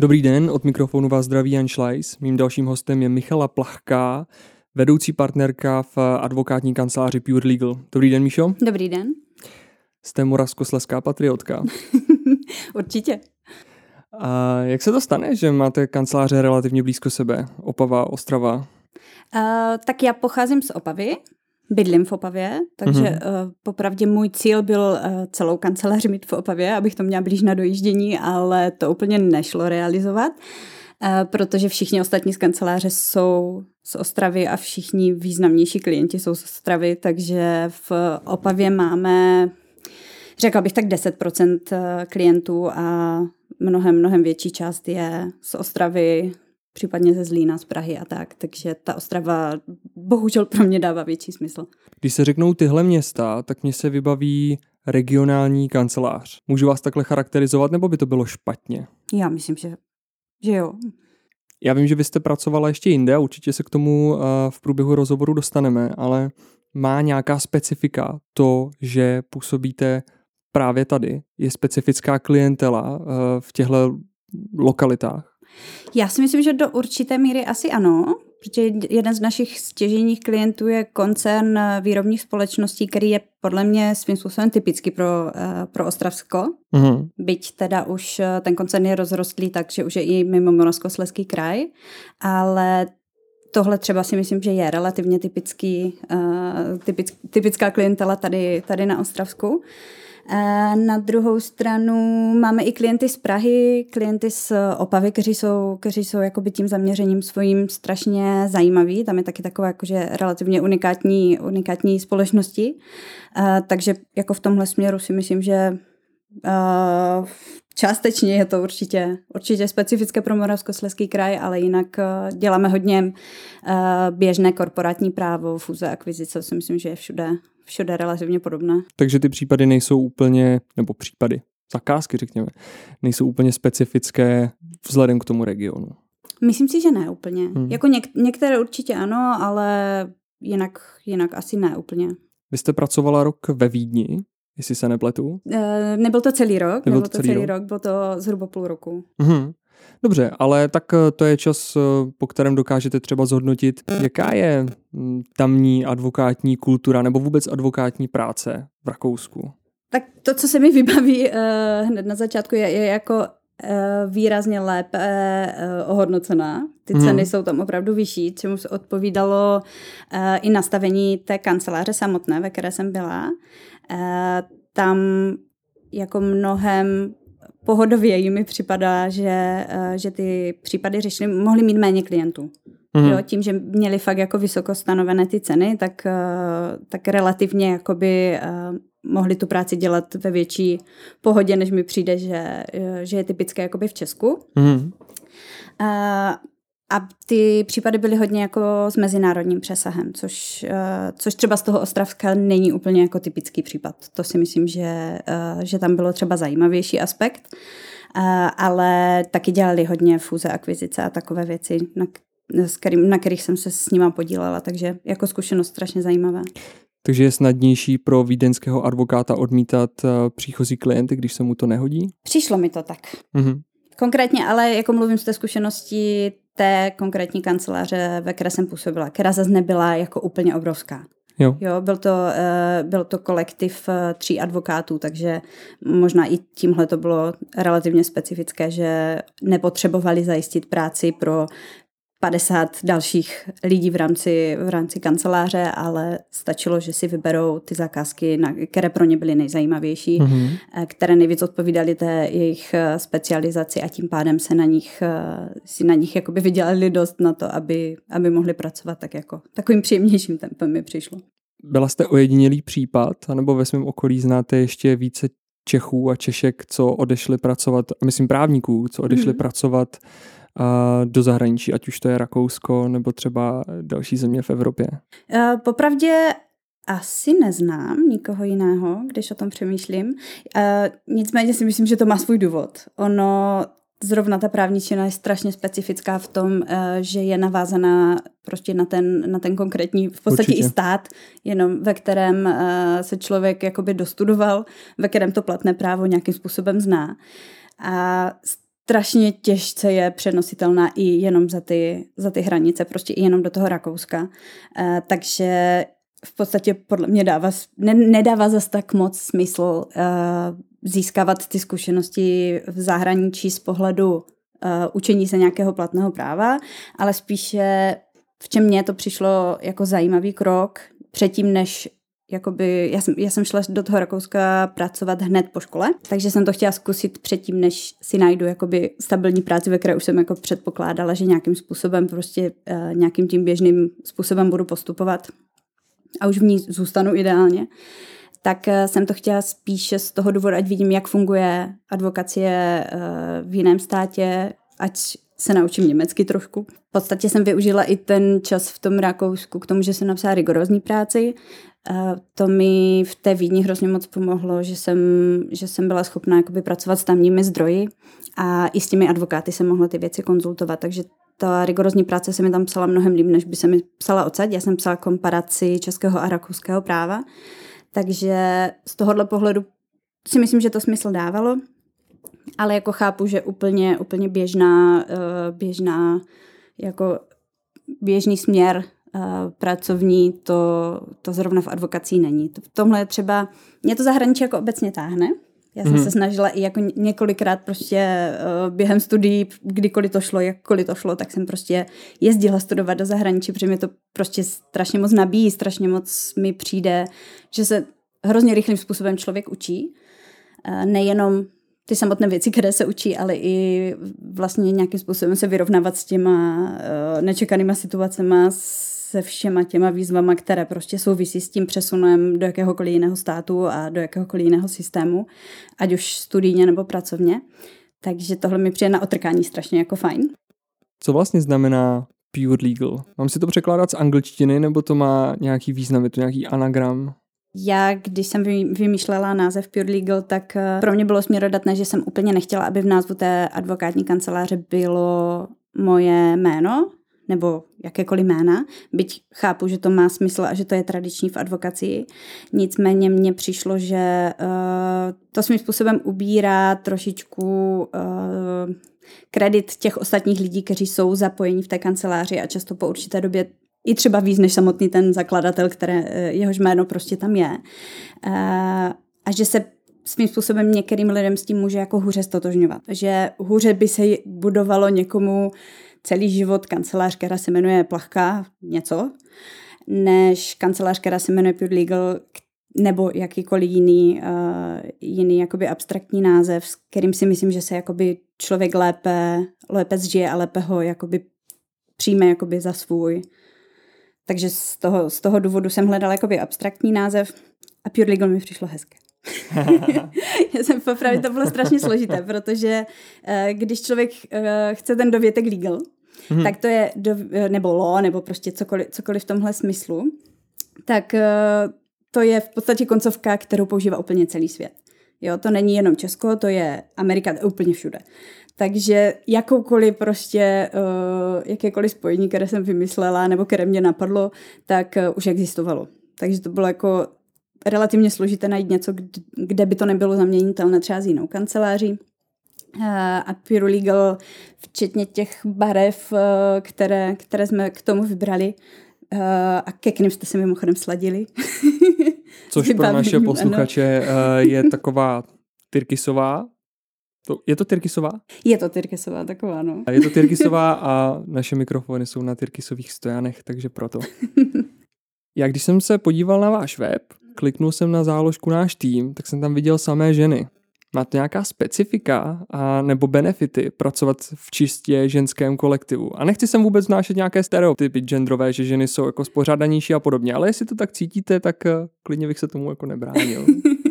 Dobrý den, od mikrofonu vás zdraví Jan Schleis. Mým dalším hostem je Michala Plachká, vedoucí partnerka v advokátní kanceláři Pure Legal. Dobrý den, Míšo. Dobrý den. Jste moravskosleská patriotka. Určitě. A jak se to stane, že máte kanceláře relativně blízko sebe? Opava, Ostrava? Uh, tak já pocházím z Opavy, bydlím v Opavě, takže mm-hmm. uh, popravdě můj cíl byl uh, celou kanceláři mít v Opavě, abych to měla blíž na dojíždění, ale to úplně nešlo realizovat, uh, protože všichni ostatní z kanceláře jsou z Ostravy a všichni významnější klienti jsou z Ostravy, takže v Opavě máme, řekla bych tak 10% klientů a mnohem, mnohem větší část je z Ostravy, případně ze Zlína, z Prahy a tak. Takže ta Ostrava bohužel pro mě dává větší smysl. Když se řeknou tyhle města, tak mě se vybaví regionální kancelář. Můžu vás takhle charakterizovat, nebo by to bylo špatně? Já myslím, že, že jo. Já vím, že vy jste pracovala ještě jinde a určitě se k tomu v průběhu rozhovoru dostaneme, ale má nějaká specifika to, že působíte právě tady? Je specifická klientela v těchto lokalitách? Já si myslím, že do určité míry asi ano, protože jeden z našich stěžejních klientů je koncern výrobních společností, který je podle mě svým způsobem typický pro, eh, pro Ostravsko. Mm-hmm. Byť teda už eh, ten koncern je rozrostlý, takže už je i mimo Moravskoslezský kraj, ale tohle třeba si myslím, že je relativně typický, typick, typická klientela tady, tady na Ostravsku. Na druhou stranu máme i klienty z Prahy, klienty z Opavy, kteří jsou, kteří jsou jakoby tím zaměřením svým strašně zajímaví. Tam je taky takové jakože relativně unikátní, unikátní společnosti. Takže jako v tomhle směru si myslím, že částečně je to určitě, určitě specifické pro Moravskoslezský kraj, ale jinak děláme hodně běžné korporátní právo, fúze, akvizice, si myslím, že je všude, všude relativně podobné. Takže ty případy nejsou úplně, nebo případy, zakázky řekněme, nejsou úplně specifické vzhledem k tomu regionu. Myslím si, že ne úplně. Hmm. Jako něk- některé určitě ano, ale jinak, jinak asi ne úplně. Vy jste pracovala rok ve Vídni, jestli se nepletu? Uh, nebyl to celý rok, nebyl, nebyl to celý, celý rok? rok, byl to zhruba půl roku. Uh-huh. Dobře, ale tak eh, to je čas, eh, po kterém dokážete třeba zhodnotit, jaká je hm, tamní advokátní kultura nebo vůbec advokátní práce v Rakousku. Tak to, co se mi vybaví uh, hned na začátku, je, je jako uh, výrazně lépe uh, ohodnocená. Ty hmm. ceny jsou tam opravdu vyšší, čemu se odpovídalo uh, i nastavení té kanceláře samotné, ve které jsem byla. Uh, tam jako mnohem pohodověji mi připadá, že, eh, že ty případy řešili, mohli mít méně klientů. Mm. Jo, tím, že měli fakt jako vysoko stanovené ty ceny, tak, eh, tak relativně jakoby eh, mohli tu práci dělat ve větší pohodě, než mi přijde, že, že je typické jakoby v Česku. Mm. A ty případy byly hodně jako s mezinárodním přesahem, což, uh, což třeba z toho Ostravska není úplně jako typický případ. To si myslím, že, uh, že tam bylo třeba zajímavější aspekt, uh, ale taky dělali hodně fúze, akvizice a takové věci, na, s kterým, na kterých jsem se s nima podílela, takže jako zkušenost strašně zajímavé. Takže je snadnější pro vídeňského advokáta odmítat příchozí klienty, když se mu to nehodí? Přišlo mi to tak. Mm-hmm. Konkrétně, ale jako mluvím z té zkušenosti té konkrétní kanceláře, ve které jsem působila, která zase nebyla jako úplně obrovská. Jo. jo byl, to, uh, byl to kolektiv uh, tří advokátů, takže možná i tímhle to bylo relativně specifické, že nepotřebovali zajistit práci pro 50 dalších lidí v rámci, v rámci kanceláře, ale stačilo, že si vyberou ty zakázky, na, které pro ně byly nejzajímavější, mm-hmm. které nejvíc odpovídaly té jejich eh, specializaci a tím pádem se na nich, eh, si na nich jakoby vydělali dost na to, aby, aby mohli pracovat tak jako takovým příjemnějším tempem mi přišlo. Byla jste ojedinělý případ, anebo ve svém okolí znáte ještě více Čechů a Češek, co odešli pracovat, a myslím právníků, co odešli mm-hmm. pracovat do zahraničí, ať už to je Rakousko nebo třeba další země v Evropě? Uh, popravdě asi neznám nikoho jiného, když o tom přemýšlím. Uh, nicméně si myslím, že to má svůj důvod. Ono, zrovna ta právničina je strašně specifická v tom, uh, že je navázaná prostě na ten, na ten konkrétní, v podstatě Určitě. i stát, jenom ve kterém se člověk jakoby dostudoval, ve kterém to platné právo nějakým způsobem zná. A strašně těžce je přenositelná i jenom za ty, za ty hranice, prostě i jenom do toho Rakouska. Uh, takže v podstatě podle mě dává, ne, nedává zase tak moc smysl uh, získávat ty zkušenosti v zahraničí z pohledu uh, učení se nějakého platného práva, ale spíše v čem mně to přišlo jako zajímavý krok předtím, než jakoby, já jsem, já jsem šla do toho Rakouska pracovat hned po škole, takže jsem to chtěla zkusit předtím, než si najdu jakoby stabilní práci, ve které už jsem jako předpokládala, že nějakým způsobem prostě uh, nějakým tím běžným způsobem budu postupovat a už v ní zůstanu ideálně, tak uh, jsem to chtěla spíše z toho důvodu, ať vidím, jak funguje advokacie uh, v jiném státě, ať se naučím německy trošku. V podstatě jsem využila i ten čas v tom Rakousku k tomu, že jsem napsala rigorózní práci, to mi v té Vídni hrozně moc pomohlo, že jsem, že jsem byla schopná jakoby pracovat s tamními zdroji a i s těmi advokáty jsem mohla ty věci konzultovat, takže ta rigorózní práce se mi tam psala mnohem líp, než by se mi psala odsaď. Já jsem psala komparaci českého a rakouského práva, takže z tohohle pohledu si myslím, že to smysl dávalo, ale jako chápu, že úplně, úplně běžná, eh, běžná jako běžný směr pracovní, to, to zrovna v advokací není. To, v tomhle je třeba, mě to zahraničí jako obecně táhne. Já jsem mm. se snažila i jako několikrát prostě uh, během studií, kdykoliv to šlo, jakkoliv to šlo, tak jsem prostě jezdila studovat do zahraničí, protože mě to prostě strašně moc nabíjí, strašně moc mi přijde, že se hrozně rychlým způsobem člověk učí. Uh, nejenom ty samotné věci, které se učí, ale i vlastně nějakým způsobem se vyrovnávat s těma uh, nečekanýma situacemi, se všema těma výzvama, které prostě souvisí s tím přesunem do jakéhokoliv jiného státu a do jakéhokoliv jiného systému, ať už studijně nebo pracovně. Takže tohle mi přijde na otrkání strašně jako fajn. Co vlastně znamená pure legal? Mám si to překládat z angličtiny, nebo to má nějaký význam, je to nějaký anagram? Já, když jsem vymýšlela název Pure Legal, tak eh, pro mě bylo směrodatné, že jsem úplně nechtěla, aby v názvu té advokátní kanceláře bylo moje jméno, nebo jakékoliv jména, byť chápu, že to má smysl a že to je tradiční v advokacii. Nicméně mně přišlo, že uh, to svým způsobem ubírá trošičku uh, kredit těch ostatních lidí, kteří jsou zapojeni v té kanceláři a často po určité době i třeba víc než samotný ten zakladatel, které, eh, jehož jméno prostě tam je. Uh, a že se svým způsobem některým lidem s tím může jako hůře stotožňovat. Že hůře by se budovalo někomu uh, celý život kancelář, která se jmenuje Plachka něco, než kancelář, která se jmenuje Pure Legal, nebo jakýkoliv jiný, uh, jiný jakoby abstraktní název, s kterým si myslím, že se jakoby člověk lépe, lépe zžije a lépe ho jakoby přijme jakoby za svůj. Takže z toho, z toho důvodu jsem hledala jakoby abstraktní název a Pure Legal mi přišlo hezké. Já jsem popravdě, to bylo strašně složité, protože uh, když člověk uh, chce ten dovětek legal, mm-hmm. tak to je, do, nebo law, nebo prostě cokoliv, cokoliv v tomhle smyslu, tak to je v podstatě koncovka, kterou používá úplně celý svět. Jo, to není jenom Česko, to je Amerika, to je úplně všude. Takže jakoukoliv prostě, jakékoliv spojení, které jsem vymyslela nebo které mě napadlo, tak už existovalo. Takže to bylo jako relativně složité najít něco, kde by to nebylo zaměnitelné třeba s jinou kanceláří. Eh, a Pure Legal, včetně těch barev, eh, které, které jsme k tomu vybrali eh, a ke kterým jste se mimochodem sladili. Což pro naše posluchače ano. je taková tyrkisová, to, je to Tyrkisová? Je to Tyrkisová, taková, no. A je to Tyrkisová a naše mikrofony jsou na Tyrkisových stojanech, takže proto. Já když jsem se podíval na váš web, kliknul jsem na záložku náš tým, tak jsem tam viděl samé ženy. Má to nějaká specifika a nebo benefity pracovat v čistě ženském kolektivu? A nechci sem vůbec vnášet nějaké stereotypy genderové, že ženy jsou jako spořádanější a podobně, ale jestli to tak cítíte, tak eh, klidně bych se tomu jako nebránil.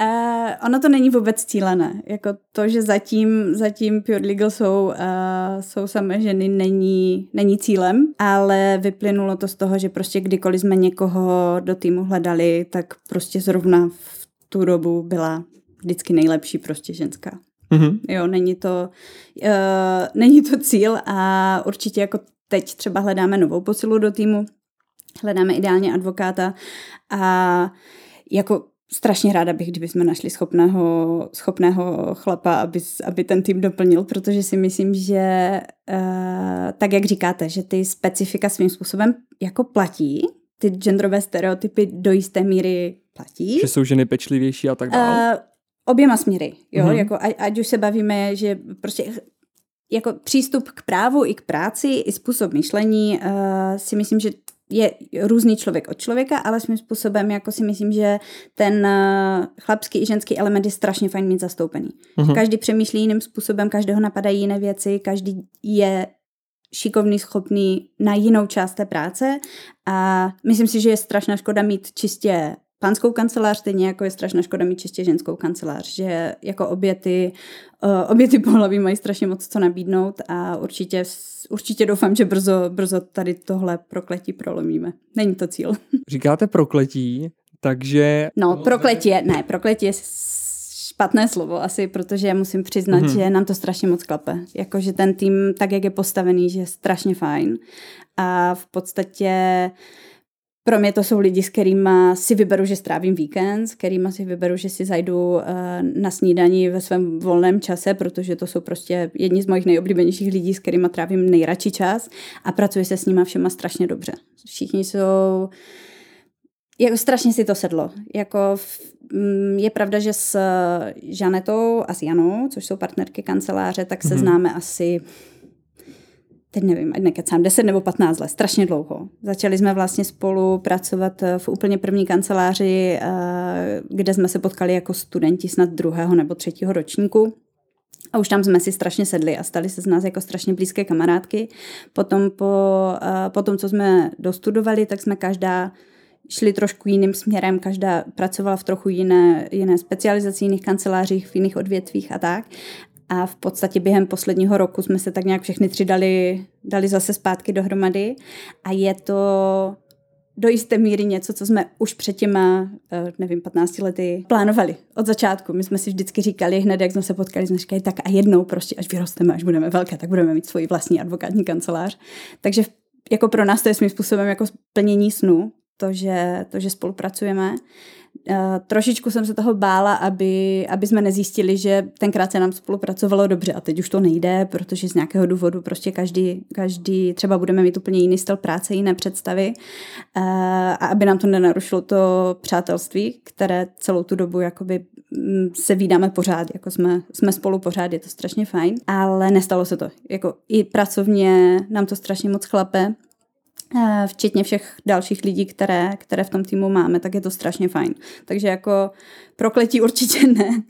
Uh, ono to není vůbec cílené. Jako to, že zatím, zatím Pure Legal jsou, uh, jsou samé ženy, není, není cílem, ale vyplynulo to z toho, že prostě kdykoliv jsme někoho do týmu hledali, tak prostě zrovna v tu dobu byla vždycky nejlepší prostě ženská. Mm-hmm. Jo, není to, uh, není to cíl a určitě jako teď třeba hledáme novou posilu do týmu, hledáme ideálně advokáta a jako strašně ráda bych, kdyby jsme našli schopného, schopného chlapa, aby, aby ten tým doplnil, protože si myslím, že uh, tak, jak říkáte, že ty specifika svým způsobem jako platí, ty genderové stereotypy do jisté míry platí. Že jsou ženy pečlivější a tak dále? Uh, oběma směry, jo, mm-hmm. jako ať, ať už se bavíme, že prostě jako přístup k právu i k práci, i způsob myšlení uh, si myslím, že je různý člověk od člověka, ale svým způsobem jako si myslím, že ten uh, chlapský i ženský element je strašně fajn mít zastoupený. Uh-huh. Každý přemýšlí jiným způsobem, každého napadají jiné věci, každý je šikovný, schopný na jinou část té práce a myslím si, že je strašná škoda mít čistě pánskou kancelář, stejně jako je strašná škoda mít čistě ženskou kancelář, že jako obě ty, uh, obě ty pohlaví mají strašně moc co nabídnout a určitě, určitě doufám, že brzo, brzo tady tohle prokletí prolomíme. Není to cíl. Říkáte prokletí, takže... No, prokletí je, ne, prokletí je špatné slovo asi, protože musím přiznat, mm-hmm. že nám to strašně moc klape. Jakože ten tým, tak jak je postavený, že je strašně fajn. A v podstatě pro mě to jsou lidi, s kterými si vyberu, že strávím víkend, s kterými si vyberu, že si zajdu uh, na snídaní ve svém volném čase, protože to jsou prostě jedni z mojich nejoblíbenějších lidí, s kterými trávím nejradši čas a pracuji se s nimi všema strašně dobře. Všichni jsou jako strašně si to sedlo. Jako mm, je pravda, že s Žanetou a s Janou, což jsou partnerky kanceláře, tak se mm-hmm. známe asi teď nevím, ať nekecám, 10 nebo 15 let, strašně dlouho. Začali jsme vlastně spolu pracovat v úplně první kanceláři, eh, kde jsme se potkali jako studenti snad druhého nebo třetího ročníku. A už tam jsme si strašně sedli a stali se z nás jako strašně blízké kamarádky. Potom po, eh, po tom, co jsme dostudovali, tak jsme každá šli trošku jiným směrem, každá pracovala v trochu jiné, jiné specializaci, jiných kancelářích, v jiných odvětvích a tak. A v podstatě během posledního roku jsme se tak nějak všechny tři dali, dali zase zpátky dohromady. A je to do jisté míry něco, co jsme už před těma, eh, nevím, 15 lety plánovali od začátku. My jsme si vždycky říkali, hned jak jsme se potkali, jsme říkali, tak a jednou prostě, až vyrosteme, až budeme velké, tak budeme mít svoji vlastní advokátní kancelář. Takže jako pro nás to je svým způsobem jako plnění snu, to, že, to, že spolupracujeme. Uh, trošičku jsem se toho bála, aby, aby jsme nezjistili, že tenkrát se nám spolupracovalo dobře a teď už to nejde, protože z nějakého důvodu prostě každý, každý třeba budeme mít úplně jiný styl práce, jiné představy uh, a aby nám to nenarušilo to přátelství, které celou tu dobu jakoby mm, se vídáme pořád, jako jsme, jsme spolu pořád, je to strašně fajn, ale nestalo se to. Jako i pracovně nám to strašně moc chlape, včetně všech dalších lidí, které, které v tom týmu máme, tak je to strašně fajn. Takže jako prokletí určitě ne,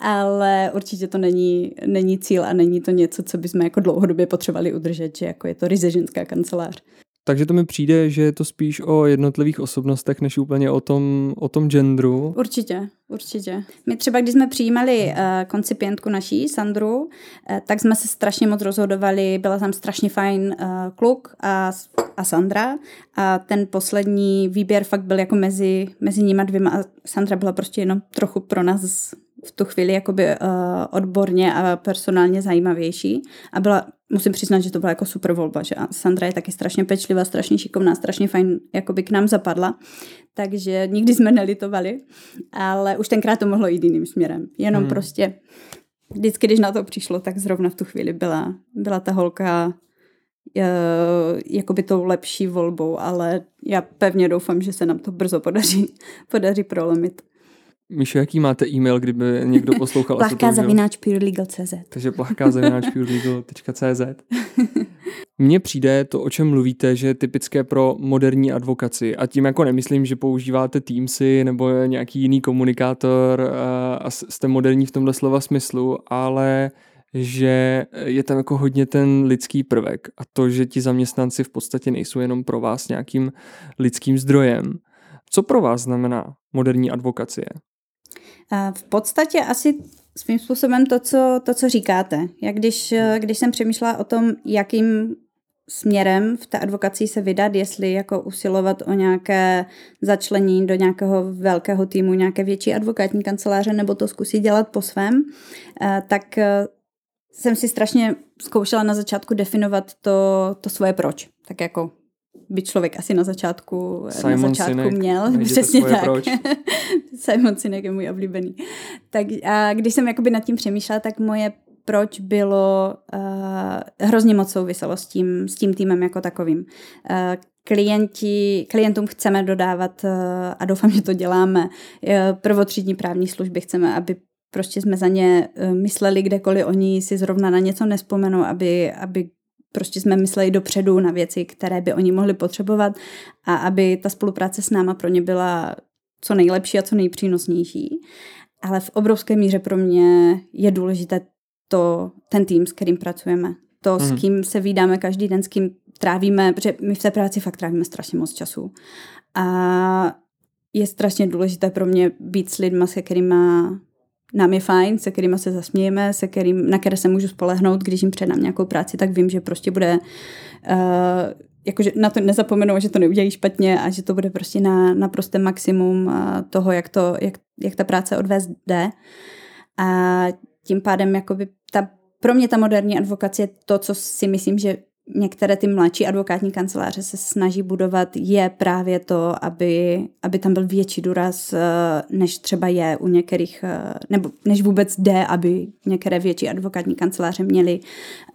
ale určitě to není, není cíl a není to něco, co bychom jako dlouhodobě potřebovali udržet, že jako je to ryze ženská kancelář. Takže to mi přijde, že je to spíš o jednotlivých osobnostech, než úplně o tom, o tom genderu. Určitě, určitě. My třeba, když jsme přijímali uh, koncipientku naší, Sandru, uh, tak jsme se strašně moc rozhodovali, byla tam strašně fajn uh, kluk a, a Sandra a ten poslední výběr fakt byl jako mezi, mezi nima dvěma a Sandra byla prostě jenom trochu pro nás v tu chvíli jakoby uh, odborně a personálně zajímavější a byla, musím přiznat, že to byla jako super volba, že Sandra je taky strašně pečlivá, strašně šikovná, strašně fajn jakoby k nám zapadla, takže nikdy jsme nelitovali, ale už tenkrát to mohlo jít jiným směrem, jenom hmm. prostě vždycky, když na to přišlo, tak zrovna v tu chvíli byla, byla ta holka uh, jakoby tou lepší volbou, ale já pevně doufám, že se nám to brzo podaří, podaří prolomit. Míšo, jaký máte e-mail, kdyby někdo poslouchal? Plachka zavináč purelegal.cz Takže plachka zavináč purelegal.cz Mně přijde to, o čem mluvíte, že je typické pro moderní advokaci. A tím jako nemyslím, že používáte Teamsy nebo nějaký jiný komunikátor a jste moderní v tomhle slova smyslu, ale že je tam jako hodně ten lidský prvek a to, že ti zaměstnanci v podstatě nejsou jenom pro vás nějakým lidským zdrojem. Co pro vás znamená moderní advokacie? V podstatě asi svým způsobem to, co, to, co říkáte. Jak když, když jsem přemýšlela o tom, jakým směrem v té advokací se vydat, jestli jako usilovat o nějaké začlení do nějakého velkého týmu, nějaké větší advokátní kanceláře, nebo to zkusit dělat po svém, eh, tak eh, jsem si strašně zkoušela na začátku definovat to, to svoje proč. Tak jako by člověk asi na začátku, Simon na začátku Sinek, měl. Přesně tak. Proč. Simon Sinek je můj oblíbený. Tak a když jsem jakoby nad tím přemýšlela, tak moje proč bylo uh, hrozně moc souviselo s tím, s tím týmem jako takovým. Uh, klienti, klientům chceme dodávat, uh, a doufám, že to děláme, uh, prvotřídní právní služby, chceme, aby prostě jsme za ně mysleli kdekoliv oni si zrovna na něco nespomenou, aby, aby prostě jsme mysleli dopředu na věci, které by oni mohli potřebovat a aby ta spolupráce s náma pro ně byla co nejlepší a co nejpřínosnější. Ale v obrovské míře pro mě je důležité to, ten tým, s kterým pracujeme. To, mm. s mhm. kým se vydáme každý den, s kým trávíme, protože my v té práci fakt trávíme strašně moc času. A je strašně důležité pro mě být s lidma, se kterými nám je fajn, se kterými se zasmějeme, se kterým, na které se můžu spolehnout, když jim předám nějakou práci, tak vím, že prostě bude uh, jakože na to nezapomenou, že to neudělají špatně a že to bude prostě na, na prosté maximum eh, toho, jak, to, jak, jak ta práce odvést jde. A tím pádem jakoby ta, pro mě ta moderní advokace je to, co si myslím, že některé ty mladší advokátní kanceláře se snaží budovat, je právě to, aby, aby tam byl větší důraz, eh, než třeba je u některých, eh, nebo než vůbec jde, aby některé větší advokátní kanceláře měly,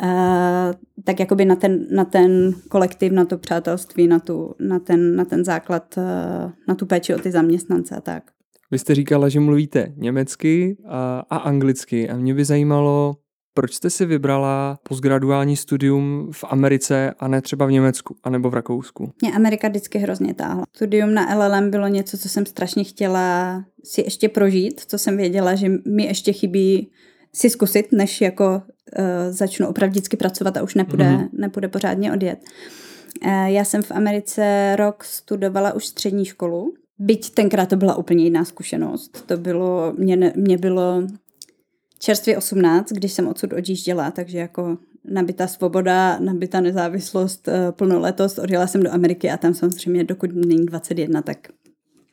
eh, tak jakoby na ten, na ten kolektiv, na to přátelství, na, tu, na, ten, na ten základ, na tu péči o ty zaměstnance a tak. Vy jste říkala, že mluvíte německy a, a anglicky a mě by zajímalo, proč jste si vybrala postgraduální studium v Americe a ne třeba v Německu anebo v Rakousku? Mě Amerika vždycky hrozně táhla. Studium na LLM bylo něco, co jsem strašně chtěla si ještě prožít, co jsem věděla, že mi ještě chybí si zkusit, než jako uh, začnu opravdicky pracovat a už nepůjde, mm-hmm. nepůjde pořádně odjet. Uh, já jsem v Americe rok studovala už střední školu, byť tenkrát to byla úplně jiná zkušenost. To bylo, mě, mě bylo čerstvě 18, když jsem odsud odjížděla, takže jako nabitá svoboda, nabitá nezávislost, eh, plnoletost, odjela jsem do Ameriky a tam samozřejmě, dokud není 21, tak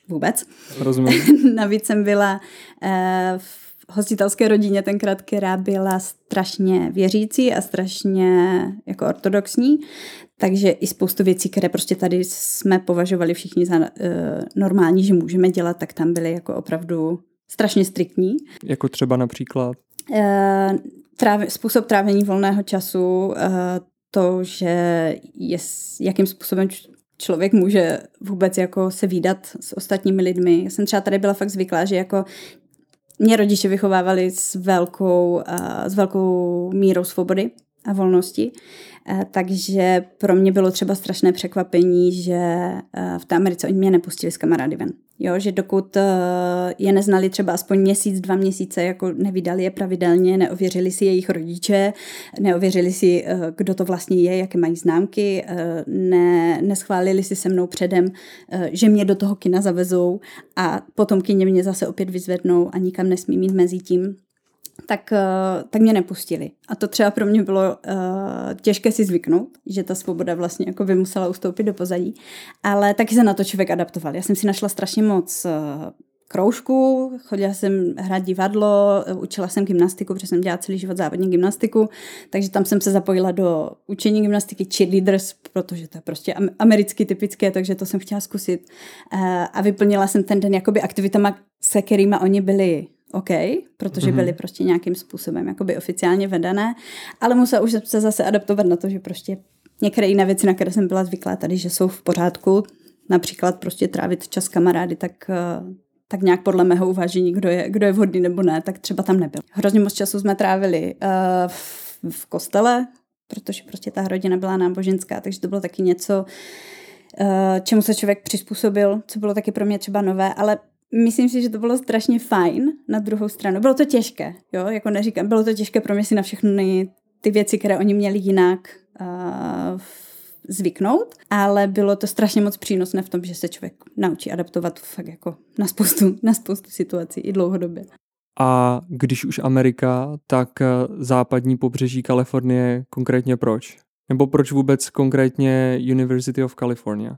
vůbec. Rozumím. Navíc jsem byla uh, v hostitelské rodině tenkrát, která byla strašně věřící a strašně jako ortodoxní, takže i spoustu věcí, které prostě tady jsme považovali všichni za uh, normální, že můžeme dělat, tak tam byly jako opravdu strašně striktní. Jako třeba například? Tráv, způsob trávení volného času, uh, to, že je, jakým způsobem člověk může vůbec jako se výdat s ostatními lidmi. Já jsem třeba tady byla fakt zvyklá, že jako mě rodiče vychovávali s velkou, uh, s velkou mírou svobody a volnosti. Eh, takže pro mě bylo třeba strašné překvapení, že eh, v té Americe oni mě nepustili s kamarády ven. Jo, že dokud eh, je neznali třeba aspoň měsíc, dva měsíce, jako nevydali je pravidelně, neověřili si jejich rodiče, neověřili si, kdo to vlastně je, jaké mají známky, ne, neschválili si se mnou předem, že mě do toho kina zavezou a potom kině mě zase opět vyzvednou a nikam nesmí mít mezi tím tak, eh, tak mě nepustili. A to třeba pro mě bylo uh, těžké si zvyknout, že ta svoboda vlastně jako by musela ustoupit do pozadí, ale taky se na to člověk adaptoval. Já jsem si našla strašně moc uh, kroužku, chodila jsem hrát divadlo, učila jsem gymnastiku, protože jsem dělala celý život závodní gymnastiku, takže tam jsem se zapojila do učení gymnastiky cheerleaders, protože to je prostě americky typické, takže to jsem chtěla zkusit. A vyplnila jsem ten den jakoby aktivitama, se kterými oni byli OK, protože mm-hmm. byly prostě nějakým způsobem jakoby oficiálně vedené, ale musela už se zase adaptovat na to, že prostě některé jiné věci, na které jsem byla zvyklá tady, že jsou v pořádku, například prostě trávit čas kamarády, tak, eh, tak nějak podle mého uvážení, kdo je, kdo je vhodný nebo ne, tak třeba tam nebyl. Hrozně moc času jsme trávili uh, v, v kostele, protože prostě ta rodina byla náboženská, takže to bylo taky něco, uh, čemu se člověk přizpůsobil, co bylo taky pro mě třeba nové, ale myslím si, že to bylo strašně fajn na druhou stranu. Bylo to těžké, jo, jako neříkám, bylo to těžké pro mě si na všechny ty věci, které oni měli jinak uh, zvyknout, ale bylo to strašně moc přínosné v tom, že se člověk naučí adaptovat fakt jako na spoustu, na spoustu situací i dlouhodobě. A když už Amerika, tak eh, západní pobřeží Kalifornie konkrétně proč? Nebo proč vůbec konkrétně University of California?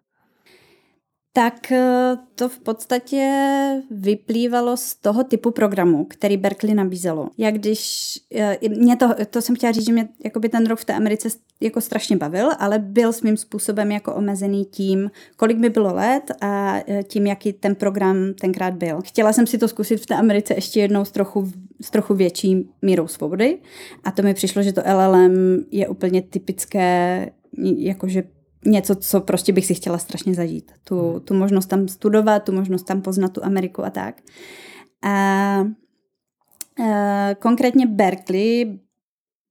Tak eh, to v podstatě vyplývalo z toho typu programu, který Berkeley nabízelo. Jak když, eh, mě to, to jsem chtěla říct, že mě jakoby ten rok v té Americe jako strašně bavil, ale byl svým způsobem jako omezený tím, kolik by bylo let a eh, tím, jaký ten program tenkrát byl. Chtěla jsem si to zkusit v té Americe ještě jednou s trochu, s trochu větší mírou svobody a to mi přišlo, že to LLM je úplně typické jakože něco, co prostě bych si chtěla strašně zažít. Tu, hmm. tu možnost tam studovat, tu možnost tam poznat tu Ameriku a tak. A, a konkrétně Berkeley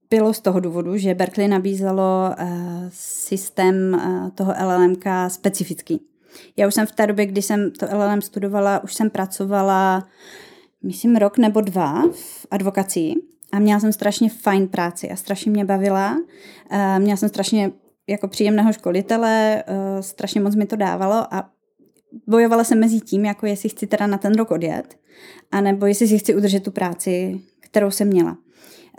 bylo z toho důvodu, že Berkeley nabízelo uh, systém uh, toho LLMK specifický. Já už jsem v té době, kdy jsem to LLM studovala, už jsem pracovala, myslím, rok nebo dva v advokacii a měla jsem strašně fajn práci a strašně mě bavila. Uh, měla jsem strašně jako příjemného školitele, uh, strašně moc mi to dávalo a bojovala jsem mezi tím, jako jestli chci teda na ten rok odjet, anebo jestli si chci udržet tu práci, kterou jsem měla.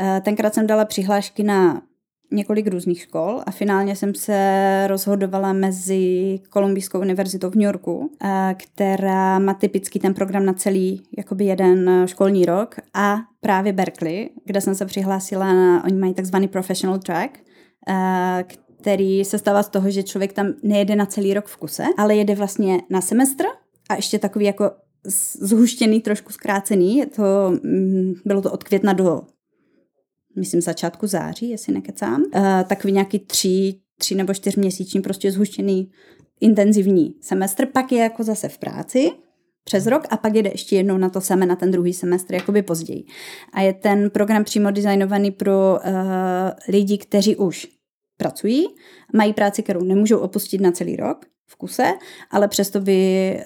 Uh, tenkrát jsem dala přihlášky na několik různých škol a finálně jsem se rozhodovala mezi Kolumbijskou univerzitou v New Yorku, eh, která má typicky ten program na celý jakoby jeden školní rok a právě Berkeley, kde jsem se přihlásila na, oni mají takzvaný professional track, který se stává z toho, že člověk tam nejede na celý rok v kuse, ale jede vlastně na semestr a ještě takový jako zhuštěný, trošku zkrácený. To, mm, bylo to od května do, myslím, začátku září, jestli nekecám. Uh, takový nějaký tři, tři nebo čtyřměsíční prostě zhuštěný intenzivní semestr, pak je jako zase v práci, přes rok a pak jede ještě jednou na to samé, na ten druhý semestr, jakoby později. A je ten program přímo designovaný pro uh, lidi, kteří už pracují, mají práci, kterou nemůžou opustit na celý rok v kuse, ale přesto by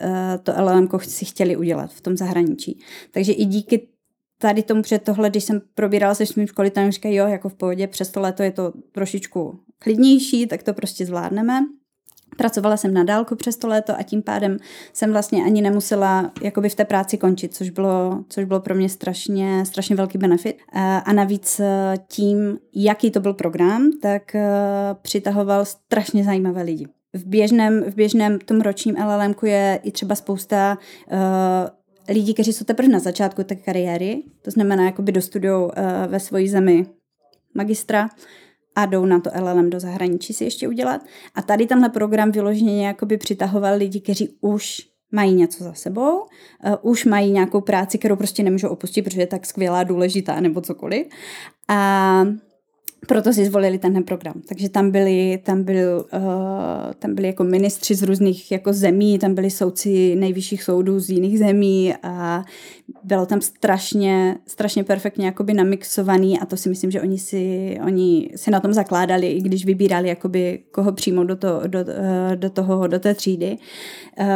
eh, to LLM si chtěli udělat v tom zahraničí. Takže i díky tady tomu před tohle, když jsem probírala se svým školitelem, říkají, jo, jako v pohodě, přes to léto je to trošičku klidnější, tak to prostě zvládneme. Pracovala jsem na dálku přes to léto a tím pádem jsem vlastně ani nemusela jakoby v té práci končit, což bylo, což bylo pro mě strašně, strašně velký benefit. A navíc eh, tím, jaký to byl program, tak eh, přitahoval strašně zajímavé lidi. V běžném, v běžném tom ročním LLM je i třeba spousta uh, lidí, kteří jsou teprve na začátku té kariéry, to znamená, jakoby dostudují uh, ve své zemi magistra, a jdou na to LLM do zahraničí si ještě udělat. A tady tenhle program vyloženě jakoby přitahoval lidi, kteří už mají něco za sebou, uh, už mají nějakou práci, kterou prostě nemůžou opustit, protože je tak skvělá, důležitá nebo cokoliv. A proto si zvolili tenhle program. Takže tam byli, tam byl, uh, tam byli jako ministři z různých jako zemí, tam byli soudci nejvyšších soudů z jiných zemí a bylo tam strašně, strašně perfektně jakoby namixovaný a to si myslím, že oni si, oni si na tom zakládali, i když vybírali jakoby koho přímo do, to, do, uh, do toho, do té třídy. Uh,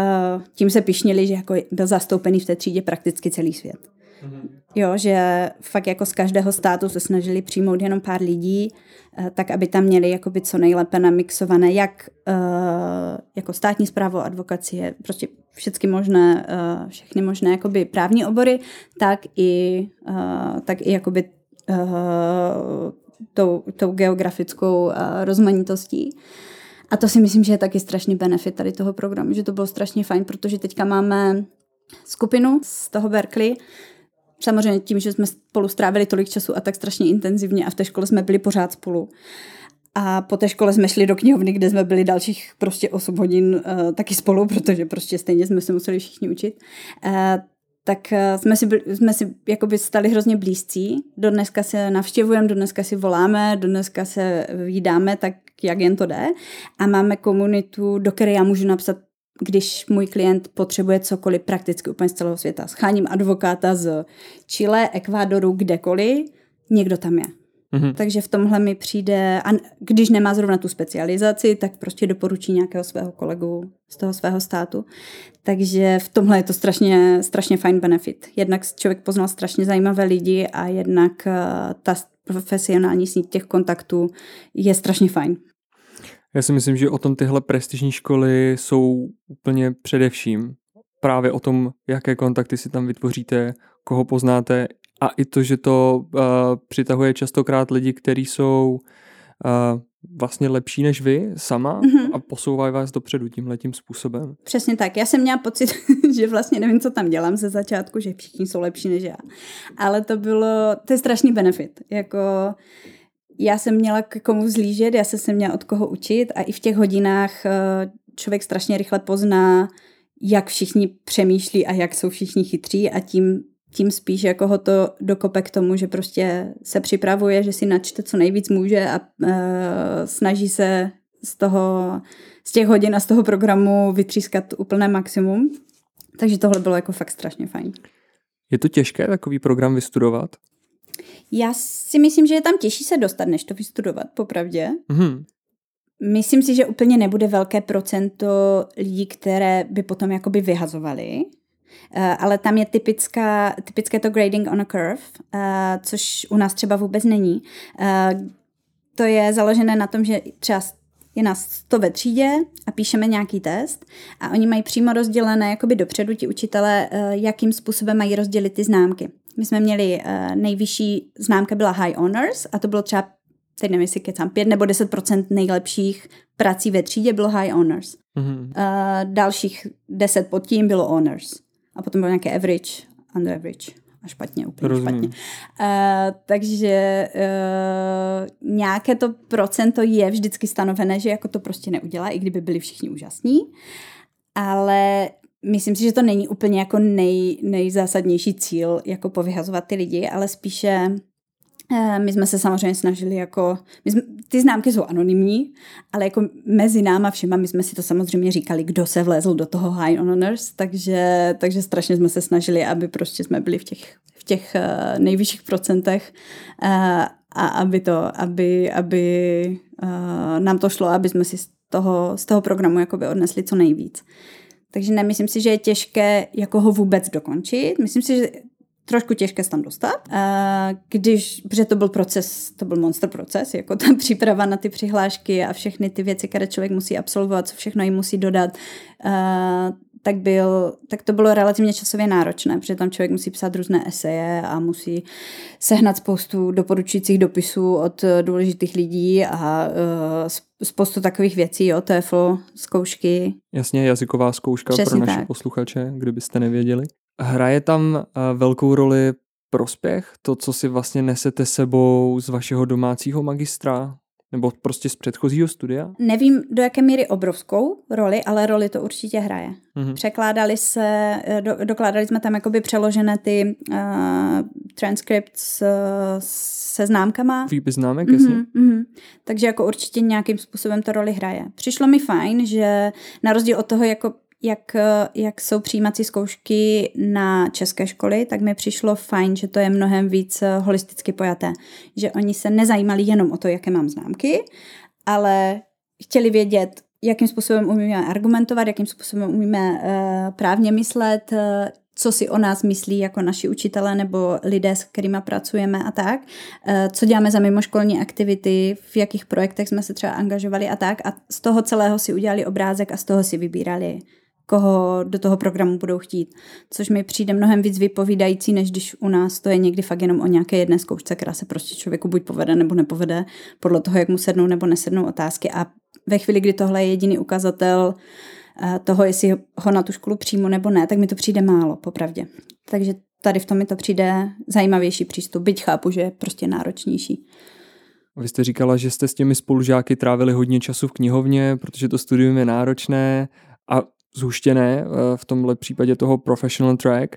tím se pišnili, že jako byl zastoupený v té třídě prakticky celý svět. Mm-hmm. Jo, že fakt jako z každého státu se snažili přijmout jenom pár lidí, eh, tak aby tam měli jakoby co nejlépe namixované, jak uh, jako státní zprávo, advokacie, prostě všechny možné, uh, všechny možné jakoby právní obory, tak i, tak i jakoby tou, tou geografickou rozmanitostí. A to si myslím, že je taky strašný benefit tady toho programu, že to bylo strašně fajn, protože teďka máme skupinu z toho Berkeley, Samozřejmě tím, že jsme spolu strávili tolik času a tak strašně intenzivně a v té škole jsme byli pořád spolu. A po té škole jsme šli do knihovny, kde jsme byli dalších prostě 8 hodin uh, taky spolu, protože prostě stejně jsme se museli všichni učit. Uh, tak uh, jsme si, jsme si jakoby stali hrozně blízcí. Dneska se navštěvujeme, dneska si voláme, dneska se vydáme, tak jak jen to jde. A máme komunitu, do které já můžu napsat když můj klient potřebuje cokoliv prakticky úplně z celého světa. Scháním advokáta z Chile, Ekvádoru, kdekoliv, někdo tam je. Mm-hmm. Takže v tomhle mi přijde, a když nemá zrovna tu specializaci, tak prostě doporučí nějakého svého kolegu z toho svého státu. Takže v tomhle je to strašně, strašně fajn benefit. Jednak člověk poznal strašně zajímavé lidi a jednak eh, ta profesionální síť těch kontaktů je strašně fajn. Já si myslím, že o tom tyhle prestižní školy jsou úplně především. Právě o tom, jaké kontakty si tam vytvoříte, koho poznáte a i to, že to uh, přitahuje častokrát lidi, kteří jsou uh, vlastně lepší než vy sama mm-hmm. a posouvají vás dopředu tímhle tím způsobem. Přesně tak. Já jsem měla pocit, že vlastně nevím, co tam dělám ze začátku, že všichni jsou lepší než já. Ale to bylo, to je strašný benefit. Jako já jsem měla k komu zlížet, já jsem se měla od koho učit a i v těch hodinách eh, člověk strašně rychle pozná, jak všichni přemýšlí a jak jsou všichni chytří a tím tím spíš jako ho to dokope k tomu, že prostě se připravuje, že si načte co nejvíc může a uh, snaží se z toho, z těch hodin a z toho programu vytřískat úplné maximum. Takže tohle bylo jako fakt strašně fajn. Je to těžké takový program vystudovat? Já si myslím, že je tam těžší se dostat, než to vystudovat, popravdě. Mm-hmm. Myslím si, že úplně nebude velké procento lidí, které by potom jakoby vyhazovali. Eh, ale tam je typická, typické to grading on a curve, eh, což u nás třeba vůbec není. Eh, to je založené na tom, že třeba je nás 100 ve třídě a píšeme nějaký test a oni mají přímo rozdělené jakoby dopředu ti učitelé, jakým způsobem mají rozdělit ty známky. My jsme měli nejvyšší známka byla High Honors a to bylo třeba teď nevím, jestli kecám, 5 nebo 10% nejlepších prací ve třídě bylo High Honors. Mm-hmm. Uh, dalších 10 pod tím bylo Honors a potom byl nějaký average, under average a špatně, úplně Rozumím. špatně. Uh, takže uh, nějaké to procento je vždycky stanovené, že jako to prostě neudělá, i kdyby byli všichni úžasní, ale myslím si, že to není úplně jako nej, nejzásadnější cíl, jako povyhazovat ty lidi, ale spíše Eh, my jsme se samozřejmě snažili jako, my jsme, ty známky jsou anonymní, ale jako mezi náma všema, my jsme si to samozřejmě říkali, kdo se vlezl do toho high honors, takže, takže strašně jsme se snažili, aby prostě jsme byli v těch, v těch uh, nejvyšších procentech uh, a aby to, aby, aby nám to šlo, aby jsme si z toho, z toho programu jakoby odnesli co nejvíc. Takže nemyslím si, že je těžké jako ho vůbec dokončit. Myslím si, že trošku těžké se tam dostat, když, protože to byl proces, to byl monster proces, jako ta příprava na ty přihlášky a všechny ty věci, které člověk musí absolvovat, co všechno jim musí dodat, tak, byl, tak to bylo relativně časově náročné, protože tam člověk musí psát různé eseje a musí sehnat spoustu doporučujících dopisů od důležitých lidí a uh, spoustu takových věcí, jo, TEFL, zkoušky. Jasně, jazyková zkouška Přesně pro naše tak. posluchače, kdybyste nevěděli. Hraje tam eh, velkou roli prospěch, to, co si vlastně nesete sebou z vašeho domácího magistra? Nebo prostě z předchozího studia? Nevím, do jaké míry obrovskou roli, ale roli to určitě hraje. Mm-hmm. Překládali se, eh, do, dokládali jsme tam jakoby přeložené ty uh, transcripts uh, se známkama. Výpis známek, jasně. Mm-hmm, mm-hmm. Takže jako určitě nějakým způsobem to roli hraje. Přišlo mi fajn, že na rozdíl od toho, jako jak, jak jsou přijímací zkoušky na české školy, tak mi přišlo fajn, že to je mnohem víc holisticky pojaté. Že oni se nezajímali jenom o to, jaké mám známky, ale chtěli vědět, jakým způsobem umíme argumentovat, jakým způsobem umíme uh, právně myslet, uh, co si o nás myslí jako naši učitelé nebo lidé, s kterými pracujeme a tak, co děláme za mimoškolní aktivity, v jakých projektech jsme se třeba angažovali a tak. A z toho celého si udělali obrázek a z toho si vybírali koho do toho programu budou chtít. Což mi přijde mnohem víc vypovídající, než když u nás to je někdy fakt jenom o nějaké jedné zkoušce, která se prostě člověku buď povede nebo nepovede, podle toho, jak mu sednou nebo nesednou otázky. A ve chvíli, kdy tohle je jediný ukazatel eh, toho, jestli ho na tu školu přímo nebo ne, tak mi to přijde málo, popravdě. Takže tady v tom mi to přijde zajímavější přístup, byť chápu, že je prostě náročnější. Vy jste říkala, že jste s těmi spolužáky trávili hodně času v knihovně, protože to studium je náročné a zhuštěné eh, v tomhle případě toho professional track.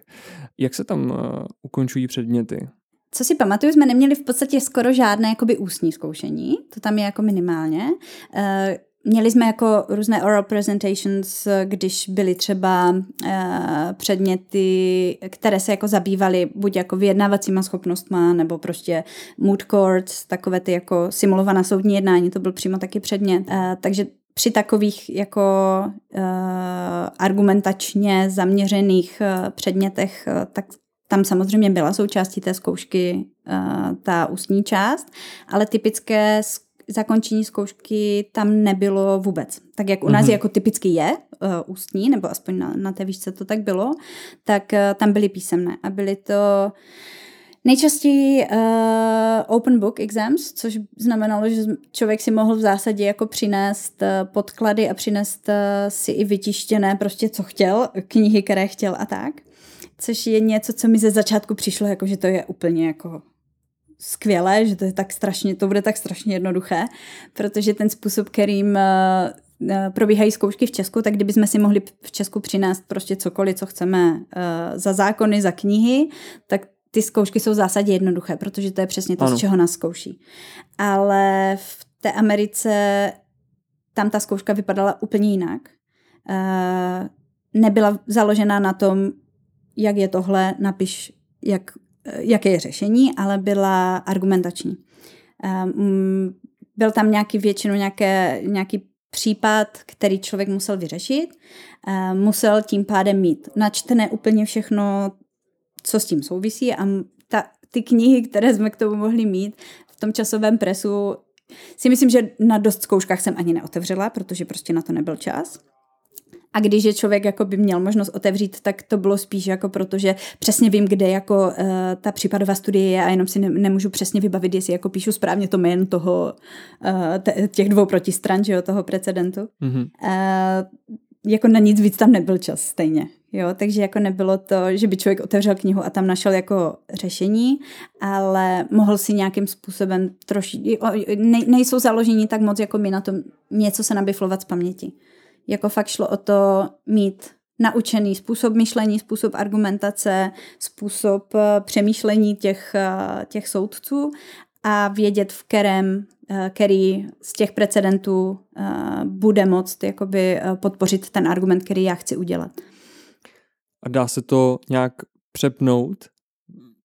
Jak se tam eh, ukončují předměty? Co si pamatuju, jsme neměli v podstatě skoro žádné jakoby ústní zkoušení, to tam je jako minimálně. Eh, měli jsme jako různé oral presentations, když byly třeba předměty, které se jako zabývaly buď jako vyjednávacíma schopnostma, nebo prostě mood courts, takové ty jako simulovaná soudní jednání, to byl přímo taky předmět. takže při takových jako uh, argumentačně zaměřených uh, předmětech, uh, tak tam samozřejmě byla součástí té zkoušky uh, ta ústní část, ale typické zakončení zkoušky tam nebylo vůbec. Tak jak u nás mm-hmm. jako typicky je uh, ústní, nebo aspoň na, na té výšce to tak bylo, tak uh, tam byly písemné a byly to Nejčastěji uh, open book exams, což znamenalo, že člověk si mohl v zásadě jako přinést uh, podklady a přinést uh, si i vytištěné prostě co chtěl, knihy, které chtěl a tak. Což je něco, co mi ze začátku přišlo, jako že to je úplně jako skvělé, že to je tak strašně, to bude tak strašně jednoduché, protože ten způsob, kterým uh, probíhají zkoušky v Česku, tak kdybychom si mohli v Česku přinést prostě cokoliv, co chceme za zákony, za knihy, tak ty zkoušky jsou v zásadě jednoduché, protože to je přesně to, ano. z čeho nás zkouší. Ale v té Americe tam ta zkouška vypadala úplně jinak. Uh, nebyla založena na tom, jak je tohle, napiš, jak, jaké je řešení, ale byla argumentační. Um, byl tam nějaký většinou nějaké, nějaký případ, který člověk musel vyřešit, uh, musel tím pádem mít načtené úplně všechno, co s tím souvisí a ta, ty knihy, které jsme k tomu mohli mít v tom časovém presu, si myslím, že na dost zkouškách jsem ani neotevřela, protože prostě na to nebyl čas. A když je člověk jako by měl možnost otevřít, tak to bylo spíš jako proto, že přesně vím, kde jako uh, ta případová studie je a jenom si ne, nemůžu přesně vybavit, jestli jako píšu správně to jméno toho, uh, těch dvou protistran, že jo, toho precedentu. Mm-hmm. Uh, jako na nic víc tam nebyl čas stejně. Jo, takže jako nebylo to, že by člověk otevřel knihu a tam našel jako řešení, ale mohl si nějakým způsobem troši, ne, nejsou založení tak moc jako my na tom něco se nabiflovat z paměti. Jako fakt šlo o to mít naučený způsob myšlení, způsob argumentace, způsob eh, přemýšlení těch, eh, těch soudců a vědět, v kterém, který z těch precedentů bude moct jakoby podpořit ten argument, který já chci udělat. A dá se to nějak přepnout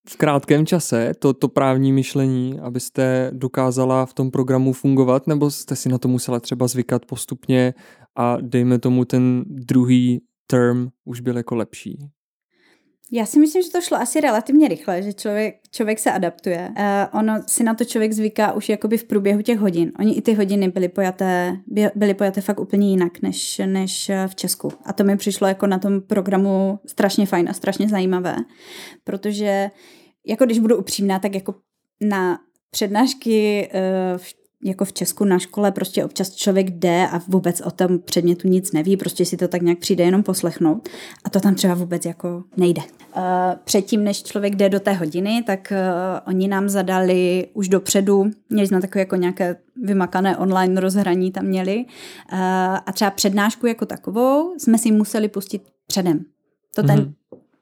v krátkém čase, to, to právní myšlení, abyste dokázala v tom programu fungovat, nebo jste si na to musela třeba zvykat postupně a dejme tomu ten druhý term už byl jako lepší? Já si myslím, že to šlo asi relativně rychle, že člověk, člověk se adaptuje. Uh, ono si na to člověk zvyká už jakoby v průběhu těch hodin. Oni i ty hodiny byly pojaté, byly pojaté fakt úplně jinak než, než v Česku. A to mi přišlo jako na tom programu strašně fajn a strašně zajímavé, protože jako když budu upřímná, tak jako na přednášky uh, v jako v Česku na škole prostě občas člověk jde a vůbec o tom předmětu nic neví, prostě si to tak nějak přijde jenom poslechnout a to tam třeba vůbec jako nejde. Uh, předtím, než člověk jde do té hodiny, tak uh, oni nám zadali už dopředu, měli jsme takové jako nějaké vymakané online rozhraní tam měli uh, a třeba přednášku jako takovou jsme si museli pustit předem. To ten mm-hmm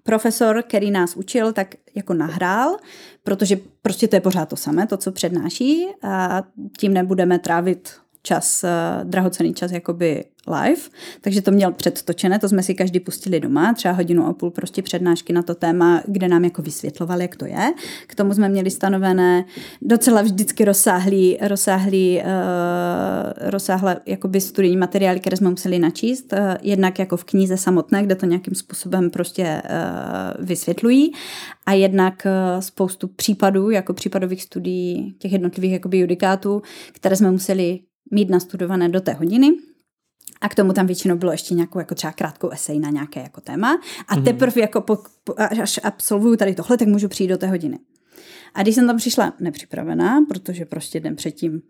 profesor, který nás učil, tak jako nahrál, protože prostě to je pořád to samé, to, co přednáší a tím nebudeme trávit čas, uh, drahocený čas jakoby live, takže to měl předtočené, to jsme si každý pustili doma, třeba hodinu a půl prostě přednášky na to téma, kde nám jako vysvětloval, jak to je. K tomu jsme měli stanovené docela vždycky rozsáhlý, rozsáhlý, uh, rozsáhlé jakoby studijní materiály, které jsme museli načíst, uh, jednak jako v knize samotné, kde to nějakým způsobem prostě uh, vysvětlují a jednak uh, spoustu případů, jako případových studií těch jednotlivých jakoby judikátů, které jsme museli mít nastudované do té hodiny. A k tomu tam většinou bylo ještě nějakou jako třeba krátkou esej na nějaké jako téma. A mm. teprve jako po, po, až absolvuju tady tohle, tak můžu přijít do té hodiny. A když jsem tam přišla nepřipravená, protože prostě den předtím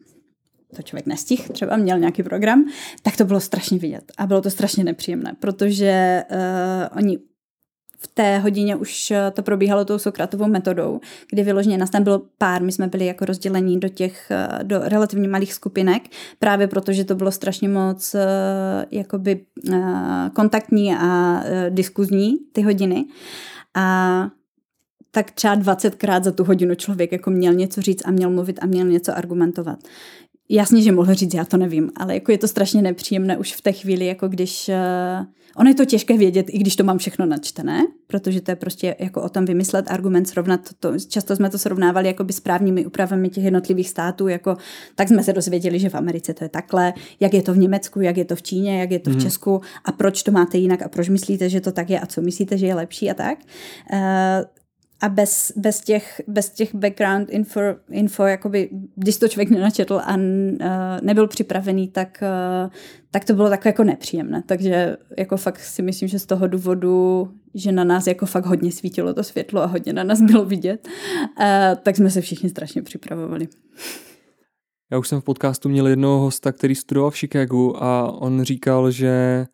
to člověk nestih, třeba měl nějaký program, tak to bylo strašně vidět. A bylo to strašně nepříjemné, protože uh, oni v té hodině už eh, to probíhalo tou Sokratovou metodou, kdy vyloženě nás tam bylo pár, my jsme byli jako rozdělení do těch, eh, do relativně malých skupinek, právě protože to bylo strašně moc eh, jakoby kontaktní a diskuzní ty hodiny. A tak třeba 20krát za tu hodinu člověk jako měl něco říct a měl mluvit a měl něco argumentovat. Jasně, že mohl říct, já to nevím, ale jako je to strašně nepříjemné už v té chvíli, jako když... Uh, ono je to těžké vědět, i když to mám všechno načtené, protože to je prostě jako o tom vymyslet argument, srovnat to. Často jsme to srovnávali jako by s právními úpravami těch jednotlivých států, jako tak jsme se dozvěděli, že v Americe to je takhle, jak je to v Německu, jak je to v Číně, jak je to v mhm. Česku a proč to máte jinak a proč myslíte, že to tak je a co myslíte, že je lepší a tak. Uh, a bez, bez, těch, bez těch background info, info jakoby, když to člověk nenačetl a uh, nebyl připravený, tak, uh, tak to bylo takové jako nepříjemné. Takže jako fakt si myslím, že z toho důvodu že na nás jako fakt hodně svítilo to světlo a hodně na nás bylo vidět, uh, tak jsme se všichni strašně připravovali. Já už jsem v podcastu měl jednoho hosta, který studoval v Chicagu a on říkal, že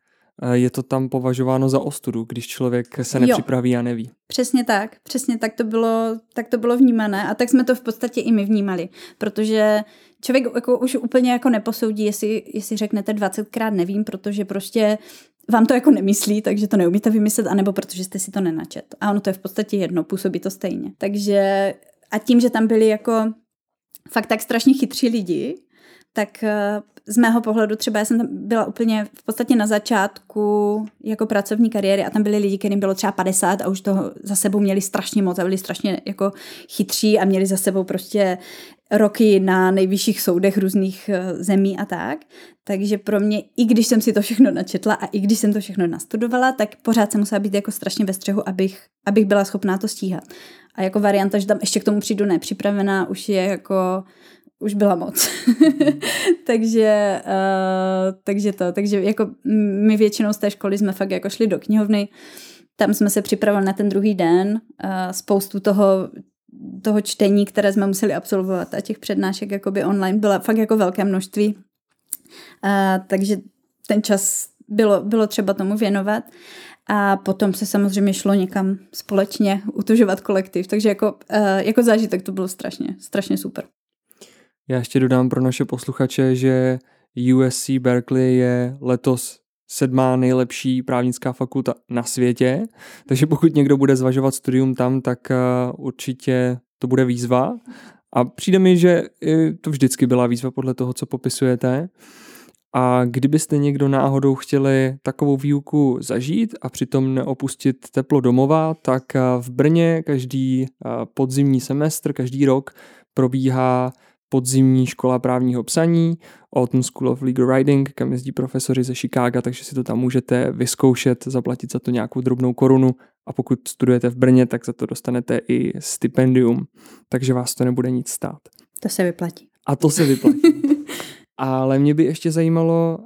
je to tam považováno za ostudu, když člověk se nepřipraví jo. a neví. Přesně tak, přesně tak to, bylo, tak to bylo vnímané a tak jsme to v podstatě i my vnímali, protože člověk jako už úplně jako neposoudí, jestli, jestli řeknete 20krát nevím, protože prostě vám to jako nemyslí, takže to neumíte vymyslet, anebo protože jste si to nenačet. A ono to je v podstatě jedno, působí to stejně. Takže a tím, že tam byli jako fakt tak strašně chytří lidi, tak eh, z mého pohledu třeba já jsem tam byla úplně v podstatě na začátku jako pracovní kariéry a tam byli lidi, kterým bylo třeba 50 a už toho za sebou měli strašně moc a byli strašně jako chytří a měli za sebou prostě roky na nejvyšších soudech různých eh, zemí a tak. Takže pro mě, i když jsem si to všechno načetla a i když jsem to všechno nastudovala, tak pořád jsem musela být jako strašně ve střehu, abych, abych byla schopná to stíhat. A jako varianta, že tam ještě k tomu přijdu nepřipravená, už je jako už byla moc. takže, uh, takže to, takže jako my většinou z té školy jsme fakt jako šli do knihovny, tam jsme se připravili na ten druhý den, uh, spoustu toho, toho čtení, které jsme museli absolvovat a těch přednášek jakoby online byla fakt jako velké množství. Uh, takže ten čas bylo, bylo třeba tomu věnovat. A potom se samozřejmě šlo někam společně utužovat kolektiv. Takže jako, uh, jako zážitek to bylo strašně, strašně super. Já ještě dodám pro naše posluchače, že USC Berkeley je letos sedmá nejlepší právnická fakulta na světě, takže pokud někdo bude zvažovat studium tam, tak určitě to bude výzva. A přijde mi, že to vždycky byla výzva podle toho, co popisujete. A kdybyste někdo náhodou chtěli takovou výuku zažít a přitom neopustit teplo domova, tak v Brně každý podzimní semestr, každý rok probíhá podzimní škola právního psaní, Autumn School of Legal Writing, kam jezdí profesoři ze Chicaga, takže si to tam můžete vyzkoušet, zaplatit za to nějakou drobnou korunu a pokud studujete v Brně, tak za to dostanete i stipendium, takže vás to nebude nic stát. To se vyplatí. A to se vyplatí. Ale mě by ještě zajímalo,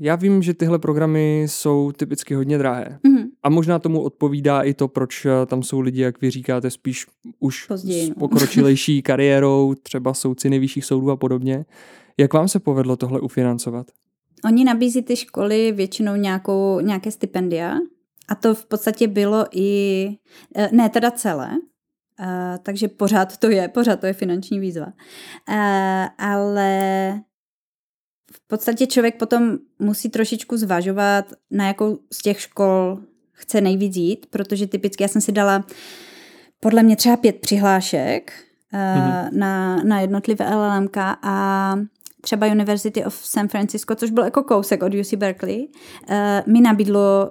já vím, že tyhle programy jsou typicky hodně drahé. Mm-hmm. A možná tomu odpovídá i to, proč tam jsou lidi, jak vy říkáte, spíš už Později, no. s pokročilejší kariérou, třeba soudci nejvyšších soudů a podobně. Jak vám se povedlo tohle ufinancovat? Oni nabízí ty školy většinou nějakou, nějaké stipendia a to v podstatě bylo i, e, ne teda celé, Uh, takže pořád to je, pořád to je finanční výzva. Ale v podstatě člověk potom musí trošičku zvažovat, na jakou z těch škol chce nejvíc jít, protože typicky já jsem si dala podle mě třeba pět přihlášek mm-hmm. na, na jednotlivé LLMK a třeba University of San Francisco, což byl jako kousek od UC Berkeley, uh, mi nabídlo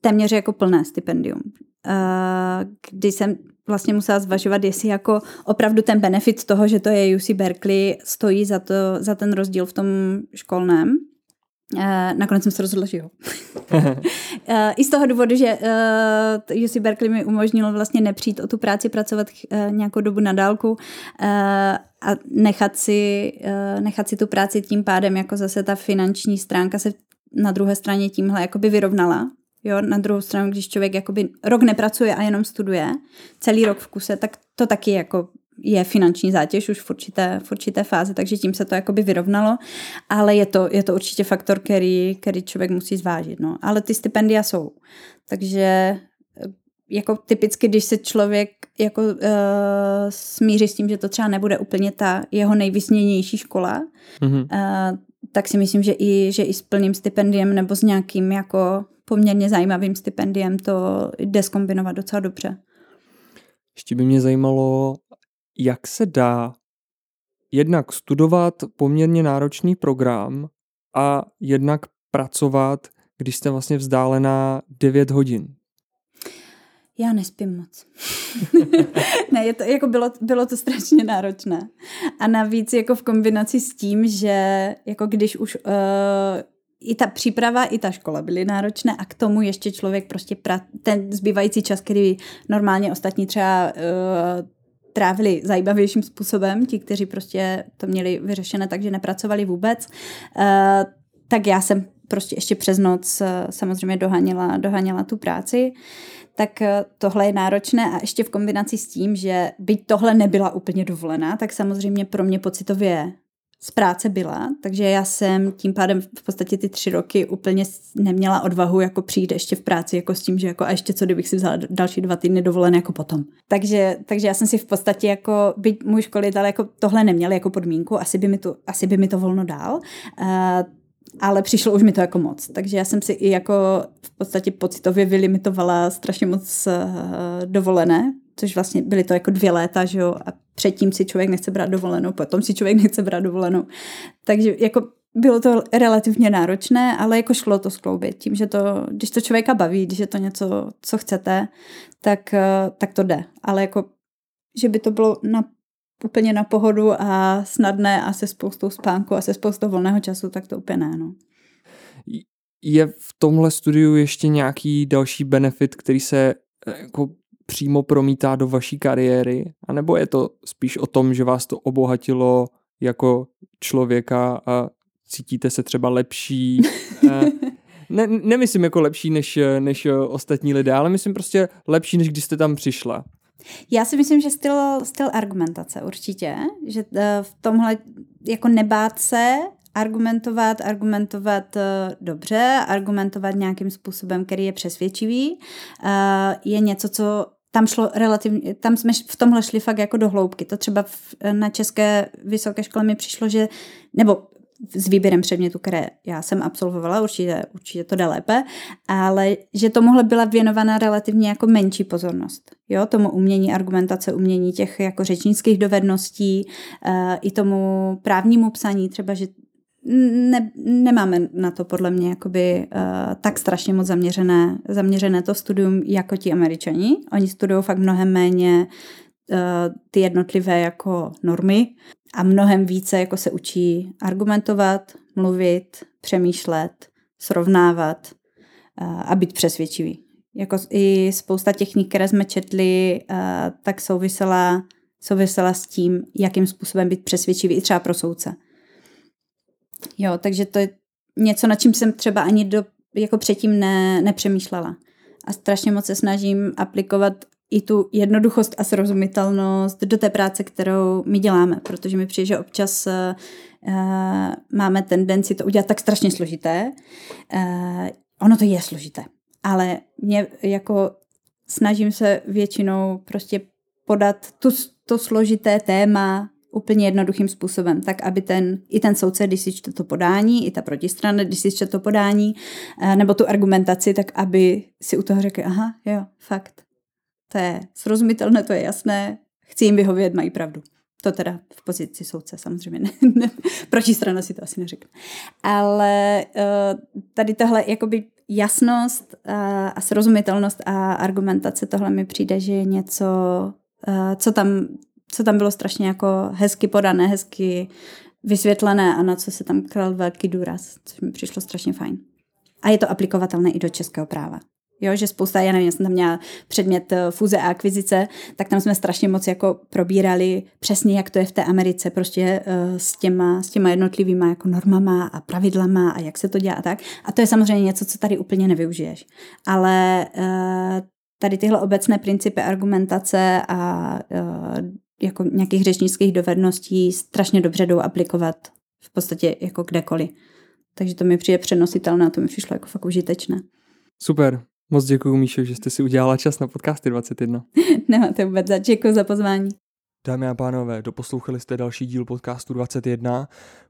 téměř jako plné stipendium. Uh, když jsem vlastně musela zvažovat, jestli jako opravdu ten benefit toho, že to je UC Berkeley, stojí za, to, za ten rozdíl v tom školném. Uh, nakonec jsem se rozhodla, že jo. uh, I z toho důvodu, že uh, UC Berkeley mi umožnilo vlastně nepřijít o tu práci, pracovat nějakou dobu na dálku a nechat si, nechat si tu práci tím pádem, jako zase ta finanční stránka se na druhé straně tímhle jakoby vyrovnala. Jo, na druhou stranu, když člověk jakoby rok nepracuje a jenom studuje, celý rok v kuse, tak to taky jako je finanční zátěž už v určité, v určité fázi, takže tím se to jakoby vyrovnalo, ale je to, je to určitě faktor, který, který člověk musí zvážit. No. Ale ty stipendia jsou. Takže eh, jako typicky, když se člověk jako uh, smíří s tím, že to třeba nebude úplně ta jeho nejvysněnější škola, mm-hmm. uh, tak si myslím, že i, že i s plným stipendiem nebo s nějakým jako poměrně zajímavým stipendiem to jde zkombinovat docela dobře. Ještě by mě zajímalo, jak se dá jednak studovat poměrně náročný program a jednak pracovat, když jste vlastně vzdálená 9 hodin. Já nespím moc. ne, je to, jako bylo, bylo to strašně náročné. A navíc jako v kombinaci s tím, že jako když už uh, i ta příprava, i ta škola byly náročné a k tomu ještě člověk prostě pra, ten zbývající čas, který normálně ostatní třeba uh, trávili zajímavějším způsobem, ti, kteří prostě to měli vyřešené tak, že nepracovali vůbec, uh, tak já jsem prostě ještě přes noc samozřejmě dohaněla, dohaněla tu práci, tak tohle je náročné a ještě v kombinaci s tím, že byť tohle nebyla úplně dovolená, tak samozřejmě pro mě pocitově z práce byla, takže já jsem tím pádem v podstatě ty tři roky úplně neměla odvahu jako přijít ještě v práci jako s tím, že jako a ještě co, kdybych si vzala další dva týdny dovolené jako potom. Takže, takže já jsem si v podstatě jako, byť můj školitel jako tohle neměl jako podmínku, asi by mi to, asi by mi to volno dal, uh, ale přišlo už mi to jako moc. Takže já jsem si i jako v podstatě pocitově vylimitovala strašně moc uh, dovolené, což vlastně byly to jako dvě léta, že jo, a předtím si člověk nechce brát dovolenou, potom si člověk nechce brát dovolenou. Takže jako bylo to relativně náročné, ale jako šlo to skloubit. Tím, že to, když to člověka baví, když je to něco, co chcete, tak, eh, tak to jde. Ale jako, že by to bylo na, úplně na pohodu a snadné a se spoustou spánku a se spoustou volného času, tak to úplně ne. No. Je v tomhle studiu ještě nějaký další benefit, který se eh, jako přímo promítá do vaší kariéry? A nebo je to spíš o tom, že vás to obohatilo jako člověka a cítíte se třeba lepší? ne, nemyslím jako lepší než, než ostatní lidé, ale myslím prostě lepší, než když jste tam přišla. Já si myslím, že styl, styl argumentace určitě, že eh, v tomhle jako nebát se argumentovat, argumentovat eh, dobře, argumentovat nějakým způsobem, který je přesvědčivý, eh, je něco, co tam šlo relativně, tam jsme v tomhle šli fakt jako do hloubky. To třeba v, na české vysoké škole mi přišlo, že, nebo s výběrem předmětu, které já jsem absolvovala, určitě, určitě to jde lépe, ale že tomuhle byla věnovaná relativně jako menší pozornost. Jo, tomu umění argumentace, umění těch jako řečnických dovedností, uh, i tomu právnímu psaní, třeba, že ne, nemáme na to podle mě jakoby uh, tak strašně moc zaměřené, zaměřené to studium jako ti američani. Oni studují fakt mnohem méně uh, ty jednotlivé jako normy a mnohem více jako se učí argumentovat, mluvit, přemýšlet, srovnávat uh, a být přesvědčivý. Jako i spousta technik, které jsme četli, uh, tak souvisela, souvisela s tím, jakým způsobem být přesvědčivý i třeba pro soudce. Jo, takže to je něco, na čím jsem třeba ani do, jako předtím ne, nepřemýšlela. A strašně moc se snažím aplikovat i tu jednoduchost a srozumitelnost do té práce, kterou my děláme, protože mi přijde, že občas uh, máme tendenci to udělat tak strašně složité. Uh, ono to je složité, ale mě jako snažím se většinou prostě podat tu, to složité téma úplně jednoduchým způsobem, tak aby ten, i ten soudce, když si čte to podání, i ta protistrana, když si čte to podání, eh, nebo tu argumentaci, tak aby si u toho řekl, aha, jo, fakt, to je srozumitelné, to je jasné, chci jim vyhovět, mají pravdu. To teda v pozici soudce samozřejmě ne, ne protistrana si to asi neřekne. Ale uh, tady tohle jakoby jasnost uh, a srozumitelnost a argumentace, tohle mi přijde, že je něco, co tam co tam bylo strašně jako hezky podané, hezky vysvětlené a na co se tam klal velký důraz, což mi přišlo strašně fajn. A je to aplikovatelné i do českého práva. Jo, že spousta, já nevím, já jsem tam měla předmět eh, fúze a akvizice, tak tam jsme strašně moc jako probírali přesně, jak to je v té Americe, prostě uh, s, těma, s těma jednotlivýma jako normama a pravidlama a jak se to dělá a tak. A to je samozřejmě něco, co tady úplně nevyužiješ. Ale uh, tady tyhle obecné principy argumentace a jako nějakých řečnických dovedností strašně dobře jdou aplikovat v podstatě jako kdekoliv. Takže to mi přijde přenositelné a to mi přišlo jako fakt užitečné. Super. Moc děkuji, Míšo, že jste si udělala čas na podcasty 21. Nemáte vůbec za děkuji za pozvání. Dámy a pánové, doposlouchali jste další díl podcastu 21.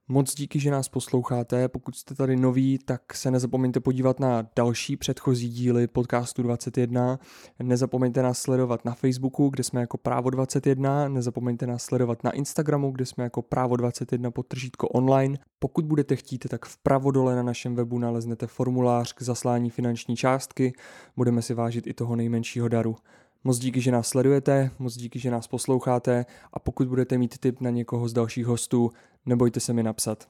Moc díky, že nás posloucháte. Pokud jste tady noví, tak se nezapomeňte podívat na další předchozí díly podcastu 21. Nezapomeňte nás sledovat na Facebooku, kde jsme jako Právo 21. Nezapomeňte nás sledovat na Instagramu, kde jsme jako Právo 21 podtržítko online. Pokud budete chtít, tak vpravo dole na našem webu naleznete formulář k zaslání finanční částky. Budeme si vážit i toho nejmenšího daru. Moc díky, že nás sledujete, moc díky, že nás posloucháte a pokud budete mít tip na někoho z dalších hostů, nebojte se mi napsat.